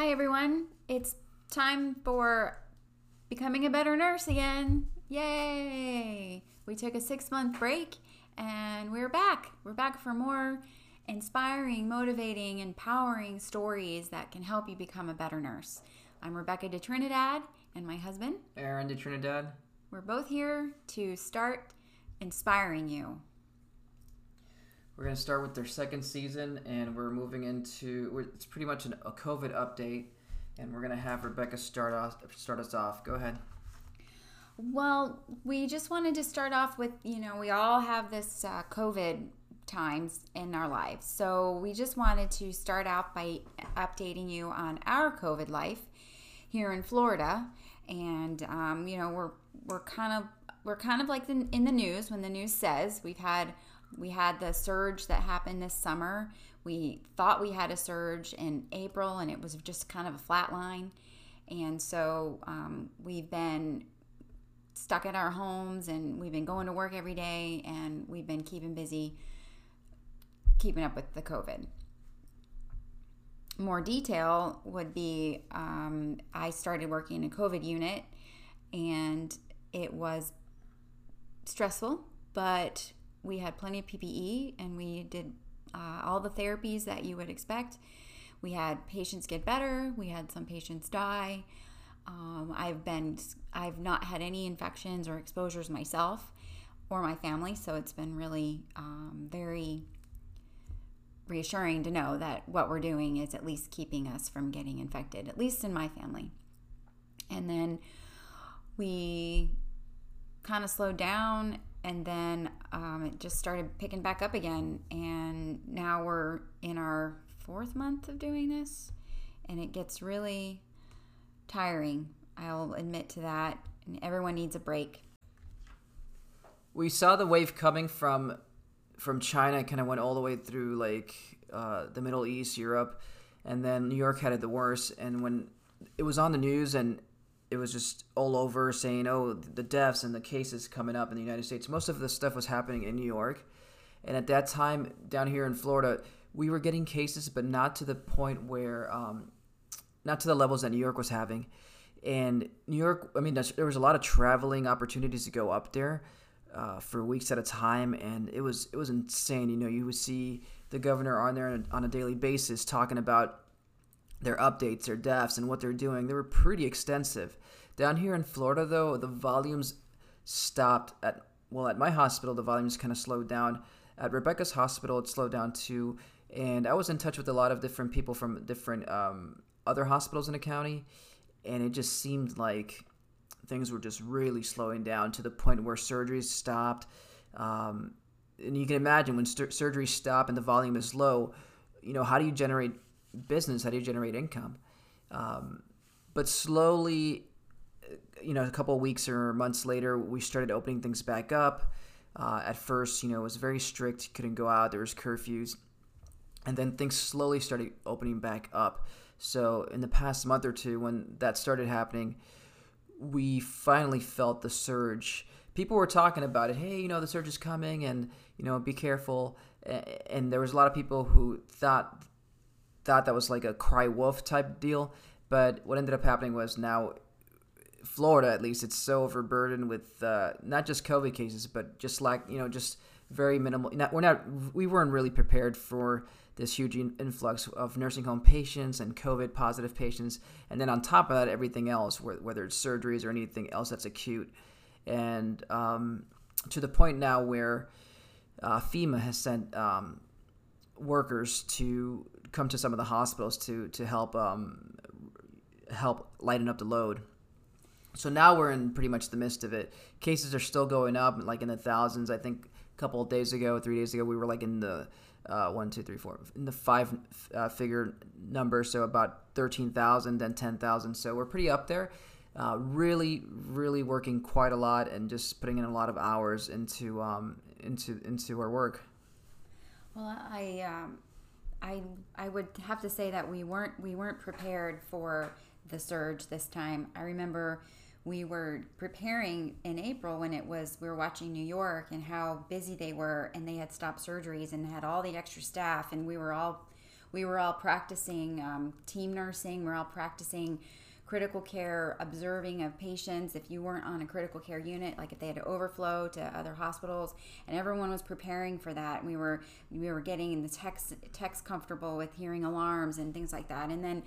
Hi, everyone. It's time for becoming a better nurse again. Yay! We took a six month break and we're back. We're back for more inspiring, motivating, empowering stories that can help you become a better nurse. I'm Rebecca de Trinidad and my husband, Aaron de Trinidad. We're both here to start inspiring you. We're going to start with their second season, and we're moving into it's pretty much an, a COVID update, and we're going to have Rebecca start off start us off. Go ahead. Well, we just wanted to start off with you know we all have this uh, COVID times in our lives, so we just wanted to start out by updating you on our COVID life here in Florida, and um, you know we're we're kind of we're kind of like the, in the news when the news says we've had we had the surge that happened this summer. We thought we had a surge in April and it was just kind of a flat line. And so um, we've been stuck at our homes and we've been going to work every day and we've been keeping busy, keeping up with the COVID. More detail would be um, I started working in a COVID unit and it was stressful, but we had plenty of PPE and we did uh, all the therapies that you would expect. We had patients get better, we had some patients die. Um, I've been, I've not had any infections or exposures myself or my family, so it's been really um, very reassuring to know that what we're doing is at least keeping us from getting infected, at least in my family. And then we kind of slowed down and then um, it just started picking back up again. And now we're in our fourth month of doing this. And it gets really tiring i'll admit to that. And everyone needs a break. We saw the wave coming from from china kind of went all the way through like uh, the middle east europe. And then new york had it the worst. And when it was on the news and it was just all over saying, oh, the deaths and the cases coming up in the United States. Most of the stuff was happening in New York. And at that time, down here in Florida, we were getting cases, but not to the point where, um, not to the levels that New York was having. And New York, I mean, there was a lot of traveling opportunities to go up there uh, for weeks at a time, and it was it was insane. You know, you would see the governor on there on a daily basis talking about their updates, their deaths, and what they're doing. They were pretty extensive. Down here in Florida, though, the volumes stopped at well, at my hospital, the volumes kind of slowed down. At Rebecca's hospital, it slowed down too. And I was in touch with a lot of different people from different um, other hospitals in the county, and it just seemed like things were just really slowing down to the point where surgeries stopped. Um, and you can imagine when st- surgeries stop and the volume is low, you know, how do you generate business? How do you generate income? Um, but slowly, you know, a couple weeks or months later, we started opening things back up. Uh, at first, you know, it was very strict. Couldn't go out. There was curfews, and then things slowly started opening back up. So in the past month or two, when that started happening, we finally felt the surge. People were talking about it. Hey, you know, the surge is coming, and you know, be careful. And there was a lot of people who thought thought that was like a cry wolf type deal. But what ended up happening was now Florida, at least, it's so overburdened with uh, not just COVID cases, but just like you know, just very minimal. Not, we're not, we weren't really prepared for this huge influx of nursing home patients and COVID positive patients, and then on top of that, everything else, whether it's surgeries or anything else that's acute, and um, to the point now where uh, FEMA has sent um, workers to come to some of the hospitals to to help um, help lighten up the load. So now we're in pretty much the midst of it. Cases are still going up, like in the thousands. I think a couple of days ago, three days ago, we were like in the uh, one, two, three, four, in the five uh, figure number. So about thirteen thousand, then ten thousand. So we're pretty up there. Uh, really, really working quite a lot and just putting in a lot of hours into um, into into our work. Well, I um, I I would have to say that we weren't we weren't prepared for the surge this time. I remember we were preparing in April when it was we were watching New York and how busy they were and they had stopped surgeries and had all the extra staff and we were all we were all practicing um, team nursing. We're all practicing critical care observing of patients. If you weren't on a critical care unit like if they had to overflow to other hospitals and everyone was preparing for that we were we were getting the text techs comfortable with hearing alarms and things like that. And then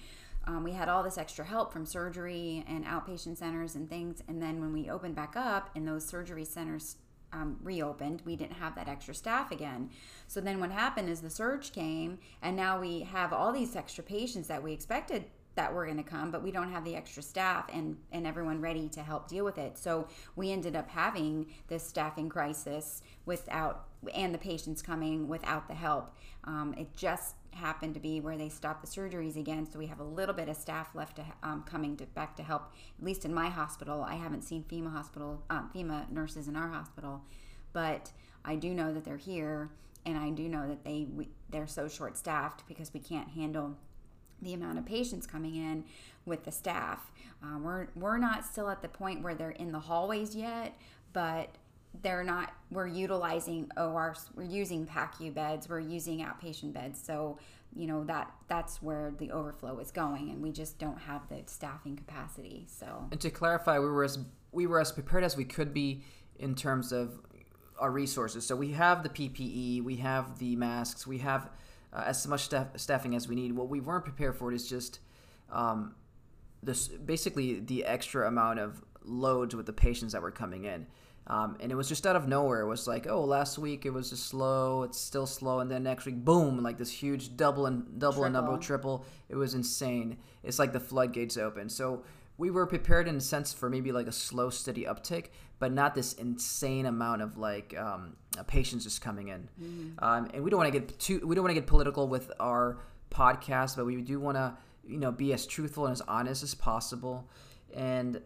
um, we had all this extra help from surgery and outpatient centers and things. And then when we opened back up and those surgery centers um, reopened, we didn't have that extra staff again. So then what happened is the surge came, and now we have all these extra patients that we expected that were going to come, but we don't have the extra staff and, and everyone ready to help deal with it. So we ended up having this staffing crisis without, and the patients coming without the help. Um, it just happened to be where they stopped the surgeries again, so we have a little bit of staff left to, um, coming to, back to help. At least in my hospital, I haven't seen FEMA hospital, um, FEMA nurses in our hospital, but I do know that they're here, and I do know that they we, they're so short staffed because we can't handle the amount of patients coming in with the staff. Uh, we're we're not still at the point where they're in the hallways yet, but they're not. We're utilizing OR. We're using PACU beds. We're using outpatient beds. So you know that that's where the overflow is going, and we just don't have the staffing capacity. So and to clarify, we were as we were as prepared as we could be in terms of our resources. So we have the PPE, we have the masks, we have uh, as much staff, staffing as we need. What we weren't prepared for is just um, this basically the extra amount of loads with the patients that were coming in. Um, and it was just out of nowhere. It was like, oh, last week it was just slow. It's still slow, and then next week, boom, like this huge double and double triple. and double triple. It was insane. It's like the floodgates open. So we were prepared in a sense for maybe like a slow, steady uptick, but not this insane amount of like um, patients just coming in. Mm-hmm. Um, and we don't want to get too we don't want to get political with our podcast, but we do want to you know be as truthful and as honest as possible. And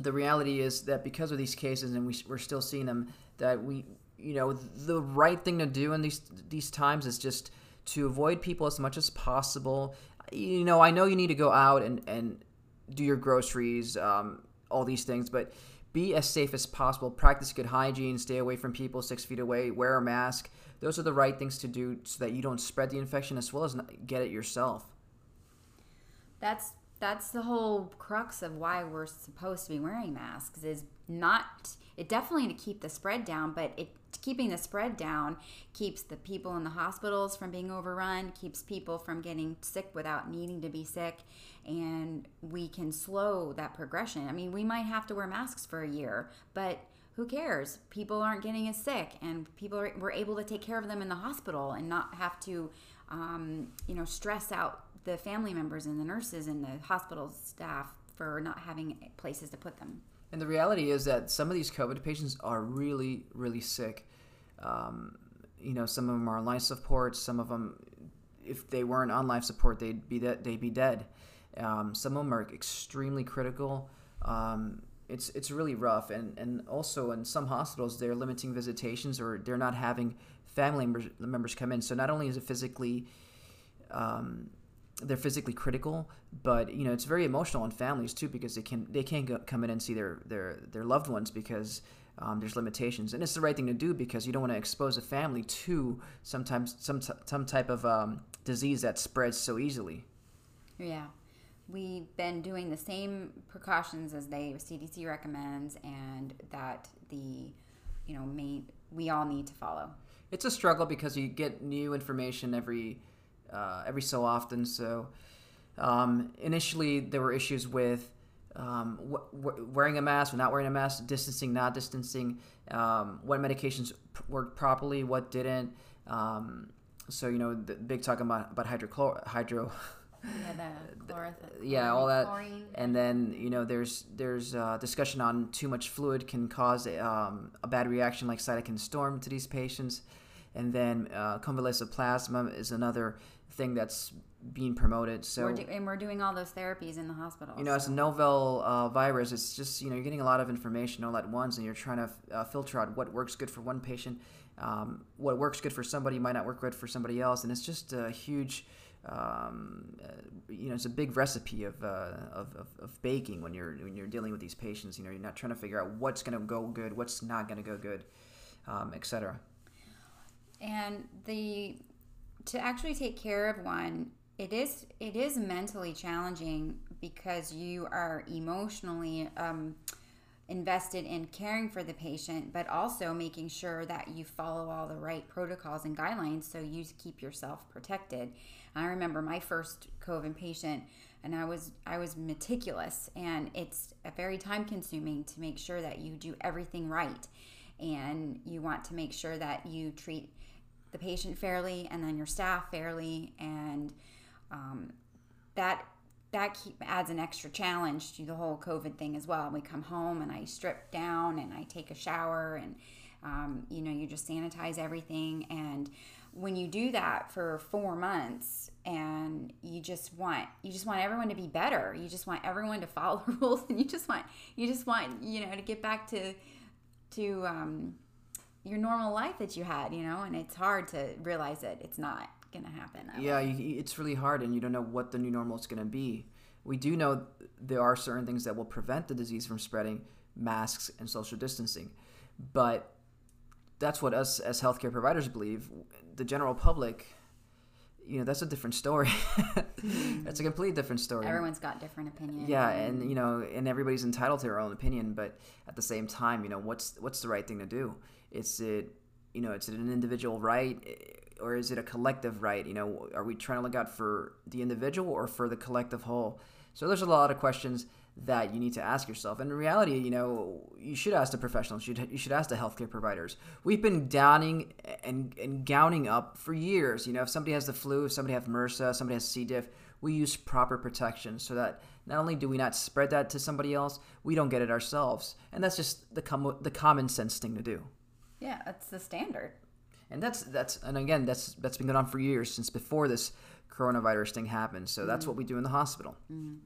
the reality is that because of these cases, and we, we're still seeing them, that we you know the right thing to do in these these times is just to avoid people as much as possible. You know, I know you need to go out and and do your groceries, um, all these things, but be as safe as possible. Practice good hygiene. Stay away from people six feet away. Wear a mask. Those are the right things to do so that you don't spread the infection as well as get it yourself. That's that's the whole crux of why we're supposed to be wearing masks is not it definitely to keep the spread down, but it keeping the spread down keeps the people in the hospitals from being overrun, keeps people from getting sick without needing to be sick, and we can slow that progression. I mean, we might have to wear masks for a year, but who cares? People aren't getting as sick, and people are, we're able to take care of them in the hospital and not have to, um, you know, stress out the family members and the nurses and the hospital staff for not having places to put them. And the reality is that some of these COVID patients are really, really sick. Um, you know, some of them are on life support. Some of them, if they weren't on life support, they'd be de- they'd be dead. Um, some of them are extremely critical. Um, it's it's really rough, and and also in some hospitals they're limiting visitations or they're not having family members, members come in. So not only is it physically um, they're physically critical, but you know it's very emotional on families too because they can they can't go, come in and see their their their loved ones because um, there's limitations, and it's the right thing to do because you don't want to expose a family to sometimes some some type of um, disease that spreads so easily. Yeah, we've been doing the same precautions as they CDC recommends, and that the you know main we all need to follow. It's a struggle because you get new information every uh, every so often. So um, initially, there were issues with um, w- wearing a mask or not wearing a mask, distancing, not distancing, um, what medications p- worked properly, what didn't. Um, so you know, the big talk about about hydrochlor hydro. Yeah, the yeah, all that, chlorine. and then you know, there's there's uh, discussion on too much fluid can cause a, um, a bad reaction like cytokine storm to these patients, and then uh, convalescent plasma is another thing that's being promoted. So we're do- and we're doing all those therapies in the hospital. You know, so. it's a novel uh, virus. It's just you know you're getting a lot of information all at once, and you're trying to uh, filter out what works good for one patient, um, what works good for somebody might not work good for somebody else, and it's just a huge. Um, uh, you know, it's a big recipe of, uh, of, of, of, baking when you're when you're dealing with these patients. You know, you're not trying to figure out what's going to go good, what's not going to go good, um, etc. And the to actually take care of one, it is it is mentally challenging because you are emotionally um, invested in caring for the patient, but also making sure that you follow all the right protocols and guidelines so you keep yourself protected. I remember my first COVID patient and I was I was meticulous and it's very time consuming to make sure that you do everything right and you want to make sure that you treat the patient fairly and then your staff fairly and um, that that keep, adds an extra challenge to the whole COVID thing as well. We come home and I strip down and I take a shower and um, you know you just sanitize everything. And when you do that for four months and you just want you just want everyone to be better. You just want everyone to follow the rules and you just want you just want you know to get back to to um, your normal life that you had you know? And it's hard to realize that it's not gonna happen yeah you, it's really hard and you don't know what the new normal is gonna be we do know there are certain things that will prevent the disease from spreading masks and social distancing but that's what us as healthcare providers believe the general public, you know, that's a different story. that's a completely different story. Everyone's got different opinions. Yeah, and you know, and everybody's entitled to their own opinion, but at the same time, you know, what's what's the right thing to do? Is it, you know, is it an individual right or is it a collective right? You know, are we trying to look out for the individual or for the collective whole? So there's a lot of questions that you need to ask yourself. And in reality, you know, you should ask the professionals. You should, you should ask the healthcare providers. We've been downing and, and gowning up for years. You know, if somebody has the flu, if somebody has MRSA, somebody has C. diff, we use proper protection so that not only do we not spread that to somebody else, we don't get it ourselves. And that's just the com- the common sense thing to do. Yeah, that's the standard. And that's that's and again that's that's been going on for years since before this coronavirus thing happened. So that's mm what we do in the hospital. mm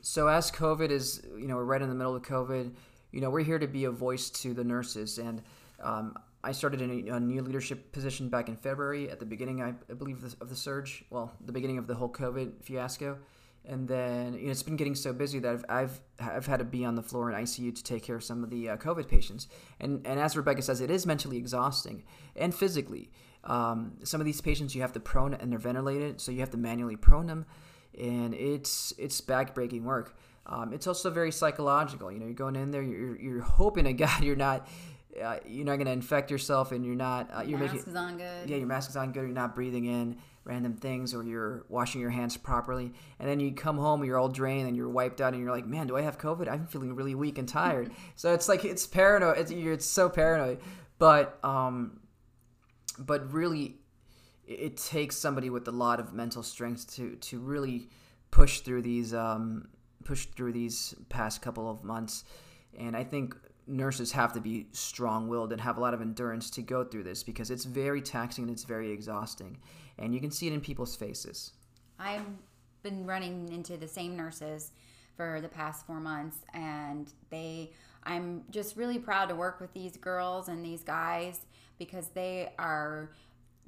So as COVID is, you know, we're right in the middle of COVID. You know, we're here to be a voice to the nurses, and um, I started in a, a, new leadership position back in February at the beginning, I, I believe, of the, of the surge. Well, the beginning of the whole COVID fiasco, and then you know, it's been getting so busy that I've, I've I've had to be on the floor in ICU to take care of some of the uh, COVID patients, and and as Rebecca says, it is mentally exhausting and physically. Um, some of these patients you have to prone and they're ventilated, so you have to manually prone them and it's it's backbreaking work. Um, it's also very psychological. You know, you're going in there, you're, you're hoping to God you're not uh, you're not going to infect yourself, and you're not uh, you're mask making is on good. Yeah, your mask is on good. You're not breathing in random things, or you're washing your hands properly. And then you come home, and you're all drained, and you're wiped out, and you're like, man, do I have COVID? I'm feeling really weak and tired. so it's like it's paranoid. It's, it's so paranoid, but um, but really it takes somebody with a lot of mental strength to to really push through these um, push through these past couple of months. And I think nurses have to be strong-willed and have a lot of endurance to go through this because it's very taxing and it's very exhausting, and you can see it in people's faces. I've been running into the same nurses for the past four months, and they. I'm just really proud to work with these girls and these guys because they are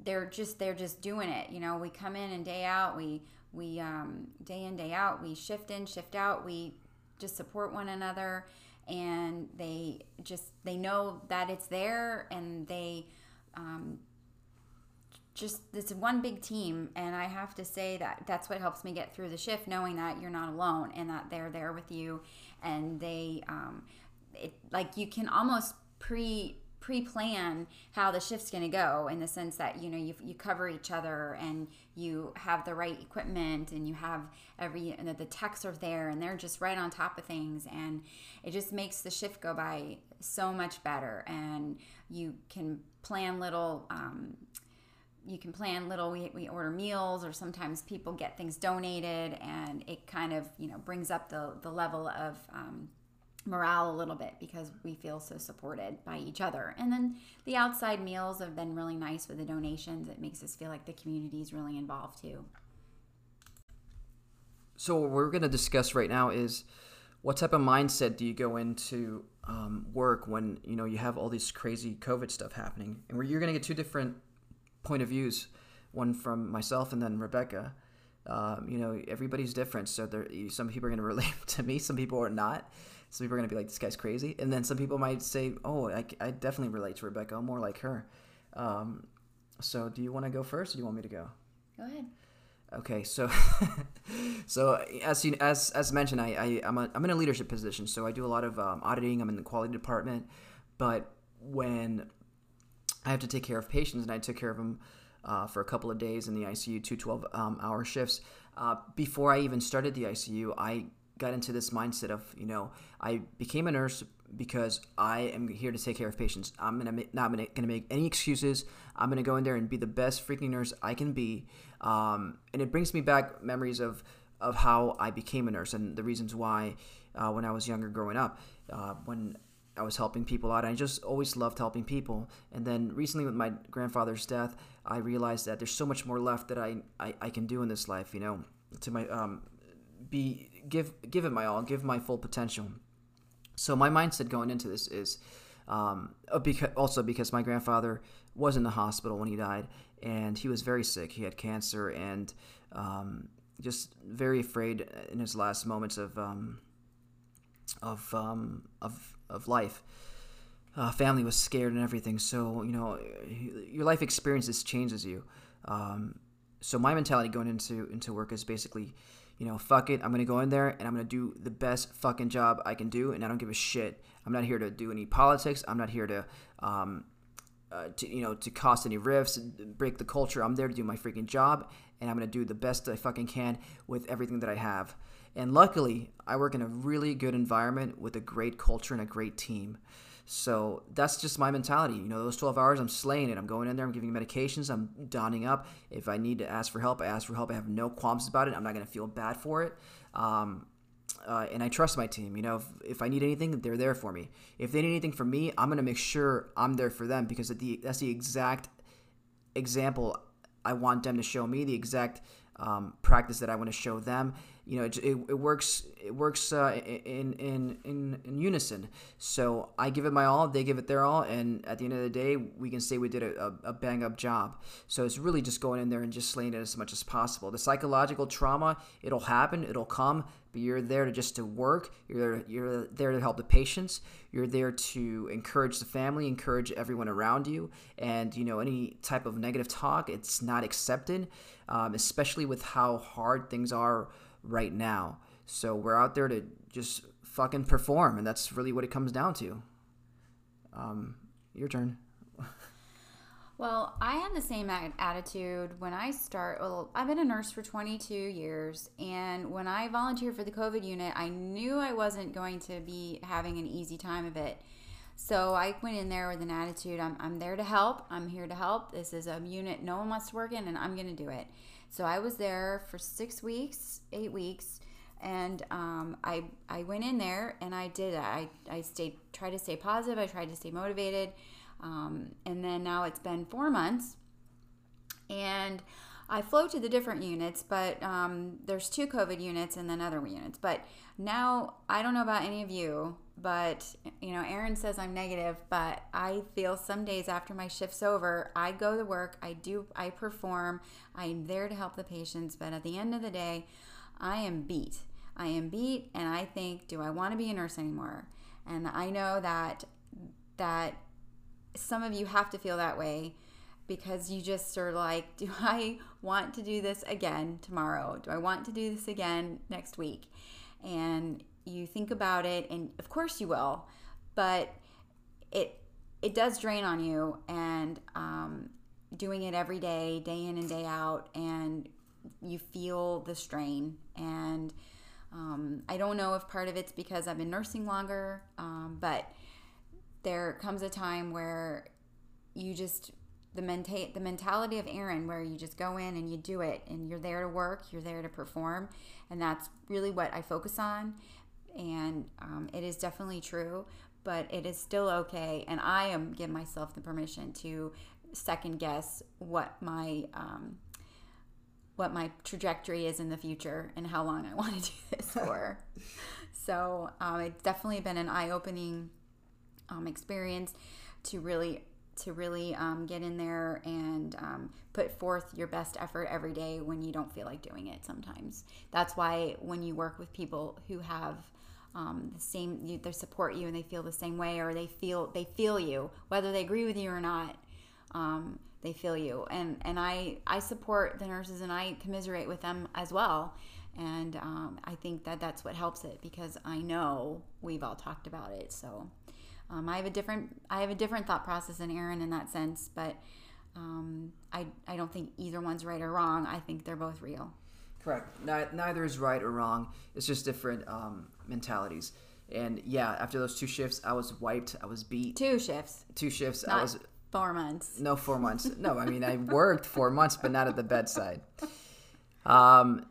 they're just they're just doing it you know we come in and day out we we um, day in day out we shift in shift out we just support one another and they just they know that it's there and they um, just it's one big team. And i have to say that that's what helps me get through the shift knowing that you're not alone and that they're there with you. And they um, it, like you can almost pre pre-plan how the shift's going to go in the sense that you know you, you cover each other and you have the right equipment and you have every and the techs are there and they're just right on top of things. And it just makes the shift go by so much better. And you can plan little um, you can plan little we, we order meals or sometimes people get things donated and it kind of you know brings up the, the level of um, morale a little bit because we feel so supported by each other. And then the outside meals have been really nice with the donations. It makes us feel like the community is really involved too. So what we're going to discuss right now is what type of mindset do you go into um, work when you know you have all this crazy COVID stuff happening, and where you're going to get two different point of views, one from myself and then Rebecca. Um, you know, everybody's different, so there, some people are going to relate to me, some people are not. Some people are going to be like, this guy's crazy. And then some people might say, oh, I, I definitely relate to Rebecca. I'm more like her. Um, so, do you want to go first, or do you want me to go? Go ahead. Okay, so so as you, as as mentioned, I, I I'm a, I'm in a leadership position, so I do a lot of um, auditing. I'm in the quality department, but when I have to take care of patients, and I took care of them uh, for a couple of days in the ICU, two 12 um, hour shifts. Uh, before I even started the ICU, I got into this mindset of you know I became a nurse because I am here to take care of patients. I'm gonna not gonna, gonna make any excuses. I'm gonna go in there and be the best freaking nurse I can be. Um, and it brings me back memories of of how I became a nurse and the reasons why uh, when I was younger growing up, uh, when I was helping people out. I just always loved helping people. And then recently, with my grandfather's death, I realized that there's so much more left that I, I, I can do in this life. You know, to my um, be give give it my all, give my full potential. So my mindset going into this is um, because also because my grandfather was in the hospital when he died, and he was very sick. He had cancer and um, just very afraid in his last moments of um, of um, of of life. Uh, family was scared and everything. So you know, your life experiences changes you. Um, so my mentality going into into work is basically, you know, fuck it. I'm gonna go in there and I'm gonna do the best fucking job I can do, and I don't give a shit. I'm not here to do any politics. I'm not here to. Um, uh, to you know to cause any rifts break the culture i'm there to do my freaking job and i'm to do the best i fucking can with everything that i have and luckily, I work in a really good environment with a great culture and a great team. So that's just my mentality. You know, those 12 hours, I'm slaying it. I'm going in there, I'm giving medications, I'm donning up. If I need to ask for help, I ask for help. I have no qualms about it. I'm not going to feel bad for it. Um, uh, and I trust my team. You know, if, if, I need anything, they're there for me. If they need anything from me, I'm going to make sure I'm there for them because the, that's the exact example I want them to show me, the exact um, practice that I want to show them you know it, it, it works it works uh, in, in in in unison. So i give it my all they give it their all and at the end of the day we can say we did a, a bang up job. So it's really just going in there and just slaying it as much as possible. The psychological trauma it'll happen it'll come but you're there to just to work. You're there, you're there to help the patients. You're there to encourage the family encourage everyone around you. And you know any type of negative talk it's not accepted um, especially with how hard things are right now. So we're out there to just fucking perform, and that's really what it comes down to. Um, your turn. well, I had the same attitude when I start. Well, I've been a nurse for 22 years, and when I volunteered for the COVID unit, I knew I wasn't going to be having an easy time of it. So I went in there with an attitude I'm, I'm there to help. I'm here to help. This is a unit no one wants to work in, and I'm going to do it. So I was there for six weeks, eight weeks, and um, I I went in there and I did I I stayed tried to stay positive. I tried to stay motivated, um, and then now it's been four months, and I flow to the different units, but um, there's two COVID units and then other units. But now I don't know about any of you, but you know, Aaron says I'm negative, but I feel some days after my shift's over, I go to work, I do, I perform, I'm there to help the patients, but at the end of the day, I am beat. I am beat, and I think, do I want to be a nurse anymore? And I know that that some of you have to feel that way because you just are like, do I want to do this again tomorrow? Do I want to do this again next week? And you think about it, and of course you will, but it it does drain on you, and um, doing it every day, day in and day out, and you feel the strain. And um, I don't know if part of it's because I've been nursing longer, um, but there comes a time where you just the menta- the mentality of Aaron where you just go in and you do it and you're there to work, you're there to perform, and that's really what I focus on. And um, it is definitely true, but it is still okay. And I am give myself the permission to second guess what my um, what my trajectory is in the future and how long I want to do this for. so um, it's definitely been an eye opening um, experience to really to really um, get in there and um, put forth your best effort every day when you don't feel like doing it sometimes. That's why when you work with people who have um, the same they support you and they feel the same way or they feel they feel you whether they agree with you or not um, they feel you. And and i i support the nurses and i commiserate with them as well. And um, i think that that's what helps it because i know we've all talked about it. So um, i have a different i have a different thought process than aaron in that sense but um, I, I don't think either one's right or wrong. I think they're both real. Correct. Neither is right or wrong. It's just different um, mentalities. And yeah after those two shifts i was wiped. I was beat. Two shifts. Two shifts Not- i was Four months. No, four months. No, I mean I worked four months, but not at the bedside. Um,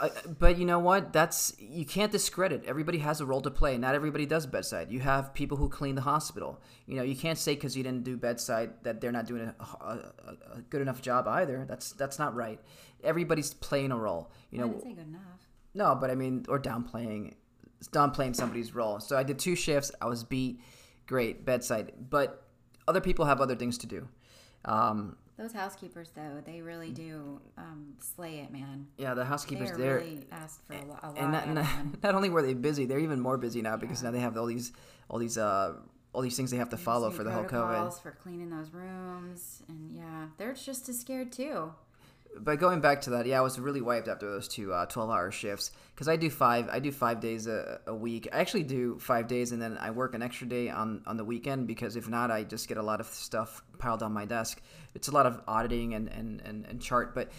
I, but you know what? That's you can't discredit. Everybody has a role to play. Not everybody does bedside. You have people who clean the hospital. You know, you can't say because you didn't do bedside that they're not doing a, a, a, good enough job either. That's that's not right. Everybody's playing a role. You know, I didn't say good enough. No, but I mean, or downplaying, downplaying somebody's role. So I did two shifts. I was beat. Great bedside, but other people have other things to do. Um, Those housekeepers, though, they really do um, slay it, man. Yeah, the housekeepers they really asked for a, lot. And not, not, not, only were they busy, they're even more busy now because yeah. now they have all these all these uh, all these things they have to follow for the whole COVID. For cleaning those rooms, and yeah, they're just as scared too but going back to that, yeah, I was really wiped after those two uh, 12 hour shifts because I do five. I do five days a, a, week. I actually do five days, and then I work an extra day on on the weekend because if not, I just get a lot of stuff piled on my desk. It's a lot of auditing and and and, and chart, but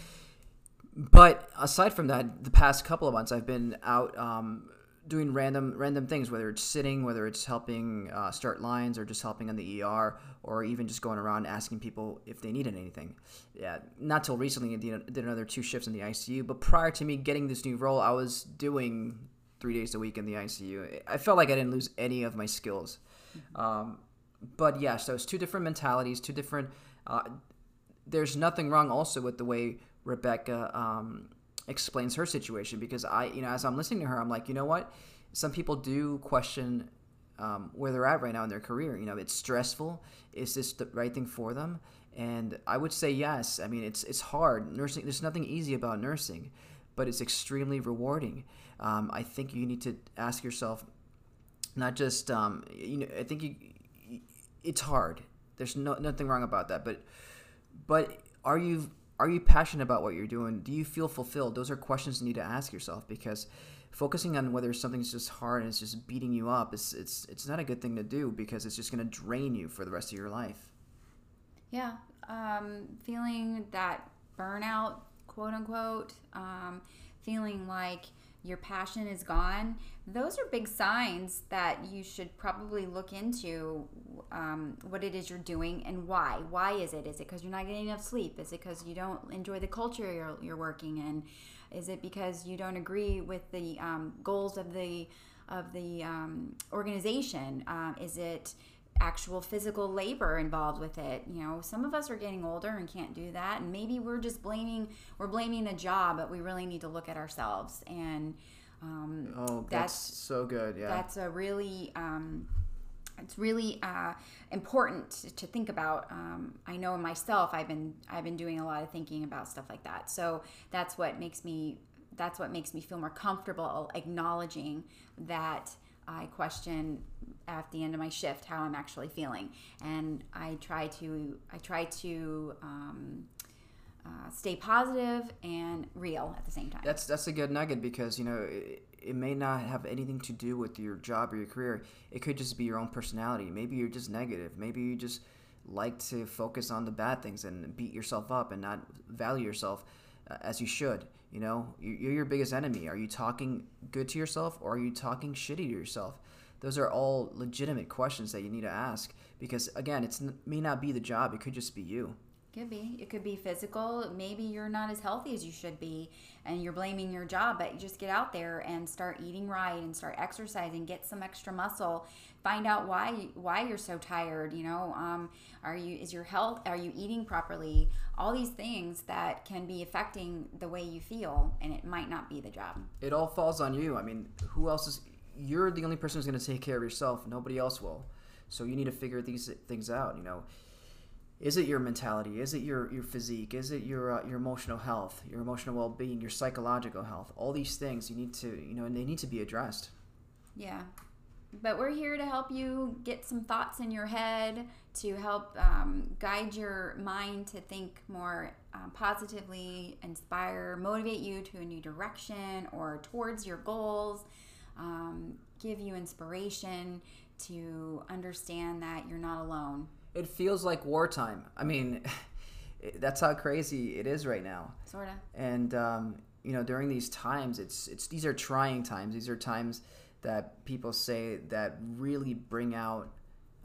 but aside from that, the past couple of months I've been out um, doing random random things, whether it's sitting, whether it's helping uh, start lines, or just helping on the ER, or even just going around asking people if they needed anything. Yeah, not till recently I did, another two shifts in the ICU, but prior to me getting this new role, I was doing three days a week in the ICU. I felt like I didn't lose any of my skills. Mm-hmm. Um, but yeah, so it's two different mentalities, two different. Uh, there's nothing wrong also with the way Rebecca. Um, explains her situation because I, you know, as I'm listening to her, I'm like, you know what? Some people do question um, where they're at right now in their career. You know, it's stressful. Is this the right thing for them? And I would say yes. I mean, it's it's hard. Nursing. There's nothing easy about nursing, but it's extremely rewarding. Um, I think you need to ask yourself, not just um, you know. I think you, it's hard. There's no nothing wrong about that, but but are you are you passionate about what you're doing? Do you feel fulfilled? Those are questions you need to ask yourself because focusing on whether something's just hard and it's just beating you up is it's it's not a good thing to do because it's just going to drain you for the rest of your life. Yeah, um, feeling that burnout, quote unquote, um, feeling like your passion is gone, those are big signs that you should probably look into um, what it is you're doing and why. Why is it? Is it because you're not getting enough sleep? Is it because you don't enjoy the culture you're, you're working in? Is it because you don't agree with the um, goals of the of the um, organization? Um, is it actual physical labor involved with it. You know, some of us are getting older and can't do that, and maybe we're just blaming we're blaming the job, but we really need to look at ourselves. And um, oh, that's, that's, so good. Yeah, that's a really um, it's really uh, important to think about. Um, I know myself, I've been I've been doing a lot of thinking about stuff like that. So that's what makes me that's what makes me feel more comfortable acknowledging that I question at the end of my shift how I'm actually feeling, and I try to I try to um, uh, stay positive and real at the same time. That's that's a good nugget because you know it, it, may not have anything to do with your job or your career. It could just be your own personality. Maybe you're just negative. Maybe you just like to focus on the bad things and beat yourself up and not value yourself uh, as you should. You know, you're your biggest enemy. Are you talking good to yourself or are you talking shitty to yourself? Those are all legitimate questions that you need to ask because again, it may not be the job; it could just be you. Could be. It could be physical. Maybe you're not as healthy as you should be and you're blaming your job, but you just get out there and start eating right and start exercising, get some extra muscle, find out why why you're so tired, you know, um, are you is your health are you eating properly? All these things that can be affecting the way you feel and it might not be the job. It all falls on you. I mean, who else is you're the only person who's going to take care of yourself. Nobody else will. So you need to figure these things out, you know is it your mentality? Is it your, your physique? Is it your uh, your emotional health, your emotional well being, your psychological health? All these things you need to you know, and they need to be addressed. Yeah, but we're here to help you get some thoughts in your head to help um, guide your mind to think more um, positively, inspire, motivate you to a new direction or towards your goals, um, give you inspiration to understand that you're not alone. It feels like wartime. I mean, that's how crazy it is right now. Sort of. And um, you know, during these times, it's it's these are trying times. These are times that people say that really bring out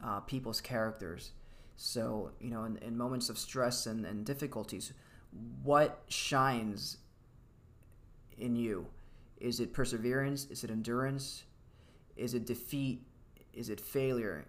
uh, people's characters. So you know, in, in moments of stress and, and difficulties, what shines in you? Is it perseverance? Is it endurance? Is it defeat? Is it failure?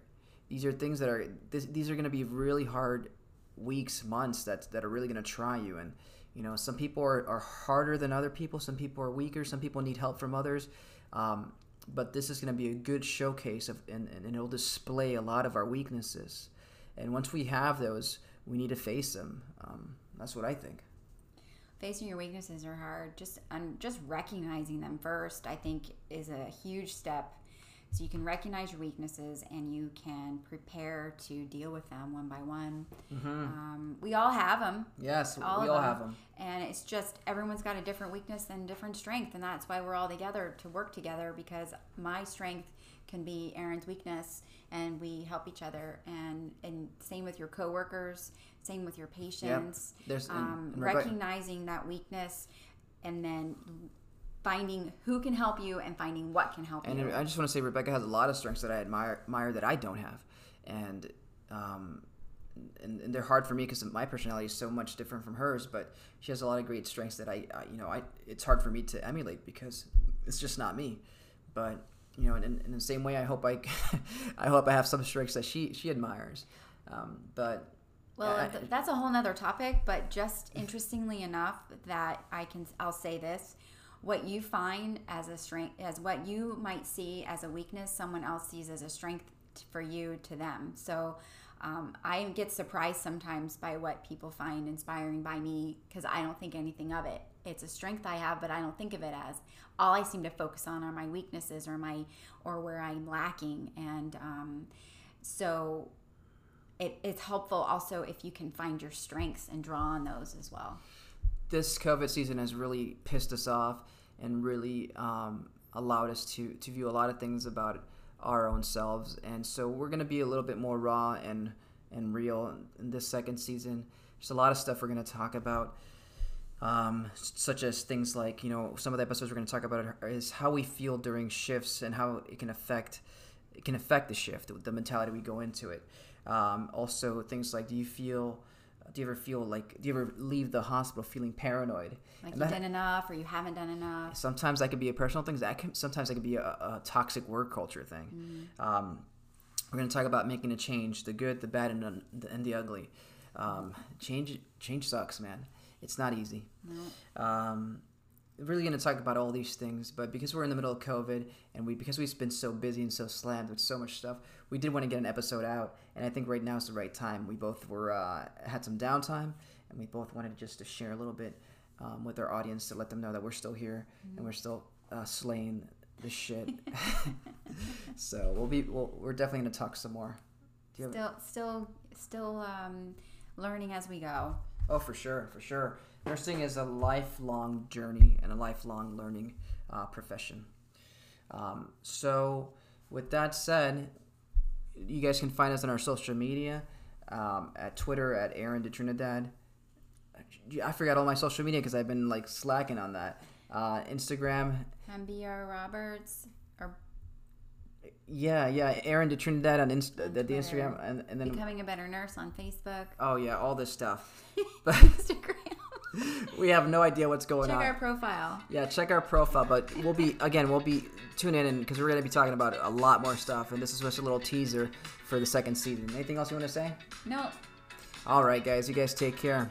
These are things that are this, these are going to be really hard weeks, months that that are really going to try you. And you know, some people are, are harder than other people. Some people are weaker. Some people need help from others. Um, but this is going to be a good showcase of, and, and it'll display a lot of our weaknesses. And once we have those, we need to face them. Um, that's what I think. Facing your weaknesses are hard. Just just recognizing them first, I think, is a huge step so you can recognize your weaknesses and you can prepare to deal with them one by one. Mm-hmm. Um, we all have them. Yes, all we all them. have them. And it's just everyone's got a different weakness and different strength. And that's why we're all together to work together because my strength can be Aaron's weakness and we help each other. And, and same with your coworkers, same with your patients. Yep. There's, um, and, and recognizing that weakness and then finding who can help you and finding what can help and you. And I just want to say Rebecca has a lot of strengths that I admire, admire that I don't have, and um, and, and, they're hard for me because my personality is so much different from hers. But she has a lot of great strengths that I, I you know, I it's hard for me to emulate because it's just not me. But you know, in, in the same way, I hope I, I hope I have some strengths that she she admires. Um, but well, I, that's a whole nother topic. But just interestingly enough, that I can I'll say this what you find as a strength as what you might see as a weakness someone else sees as a strength for you to them. So um, i get surprised sometimes by what people find inspiring by me because i don't think anything of it. It's a strength i have but i don't think of it as all i seem to focus on are my weaknesses or my or where i'm lacking. And um, so it, it's helpful also if you can find your strengths and draw on those as well this COVID season has really pissed us off and really um, allowed us to to view a lot of things about our own selves. And so we're gonna be a little bit more raw and and real in this second season. There's a lot of stuff we're gonna talk about. Um, such as things like you know some of the episodes we're going to talk about is how we feel during shifts and how it can affect it can affect the shift the mentality we go into it um, also things like do you feel do you ever feel like do you ever leave the hospital feeling paranoid? Like and you've done enough or you haven't done enough? Sometimes that could be a personal thing that can sometimes that could be a, a toxic work culture thing. Mm. um, we're going to talk about making a change the good the bad and the, and the ugly. Um, change change sucks man. It's not easy. No. um, really going to talk about all these things, but because we're in the middle of COVID and we because we've been so busy and so slammed with so much stuff, we did want to get an episode out, and I think right now is the right time. We both were uh, had some downtime, and we both wanted just to share a little bit um, with our audience to let them know that we're still here mm-hmm. and we're still uh, slaying the shit. so we'll be we'll, we're definitely going to talk some more. still, still, still um, learning as we go. Oh, for sure, for sure nursing is a lifelong journey and a lifelong learning uh, profession. Um, so, with that said, you guys can find us on our social media um, at Twitter at Aaron de Trinidad. I forgot all my social media because I've been like slacking on that. Uh, Instagram. MBR Roberts or. Yeah, yeah, Aaron de Trinidad on, Inst- on the, the Instagram, and, and then becoming a better nurse on Facebook. Oh yeah, all this stuff. But Instagram we have no idea what's going check on. Check our profile. Yeah, check our profile. But we'll be again, we'll be tune in because we're going to be talking about a lot more stuff. And this is just a little teaser for the second season. Anything else you want to say? No. All right, guys. You guys take care.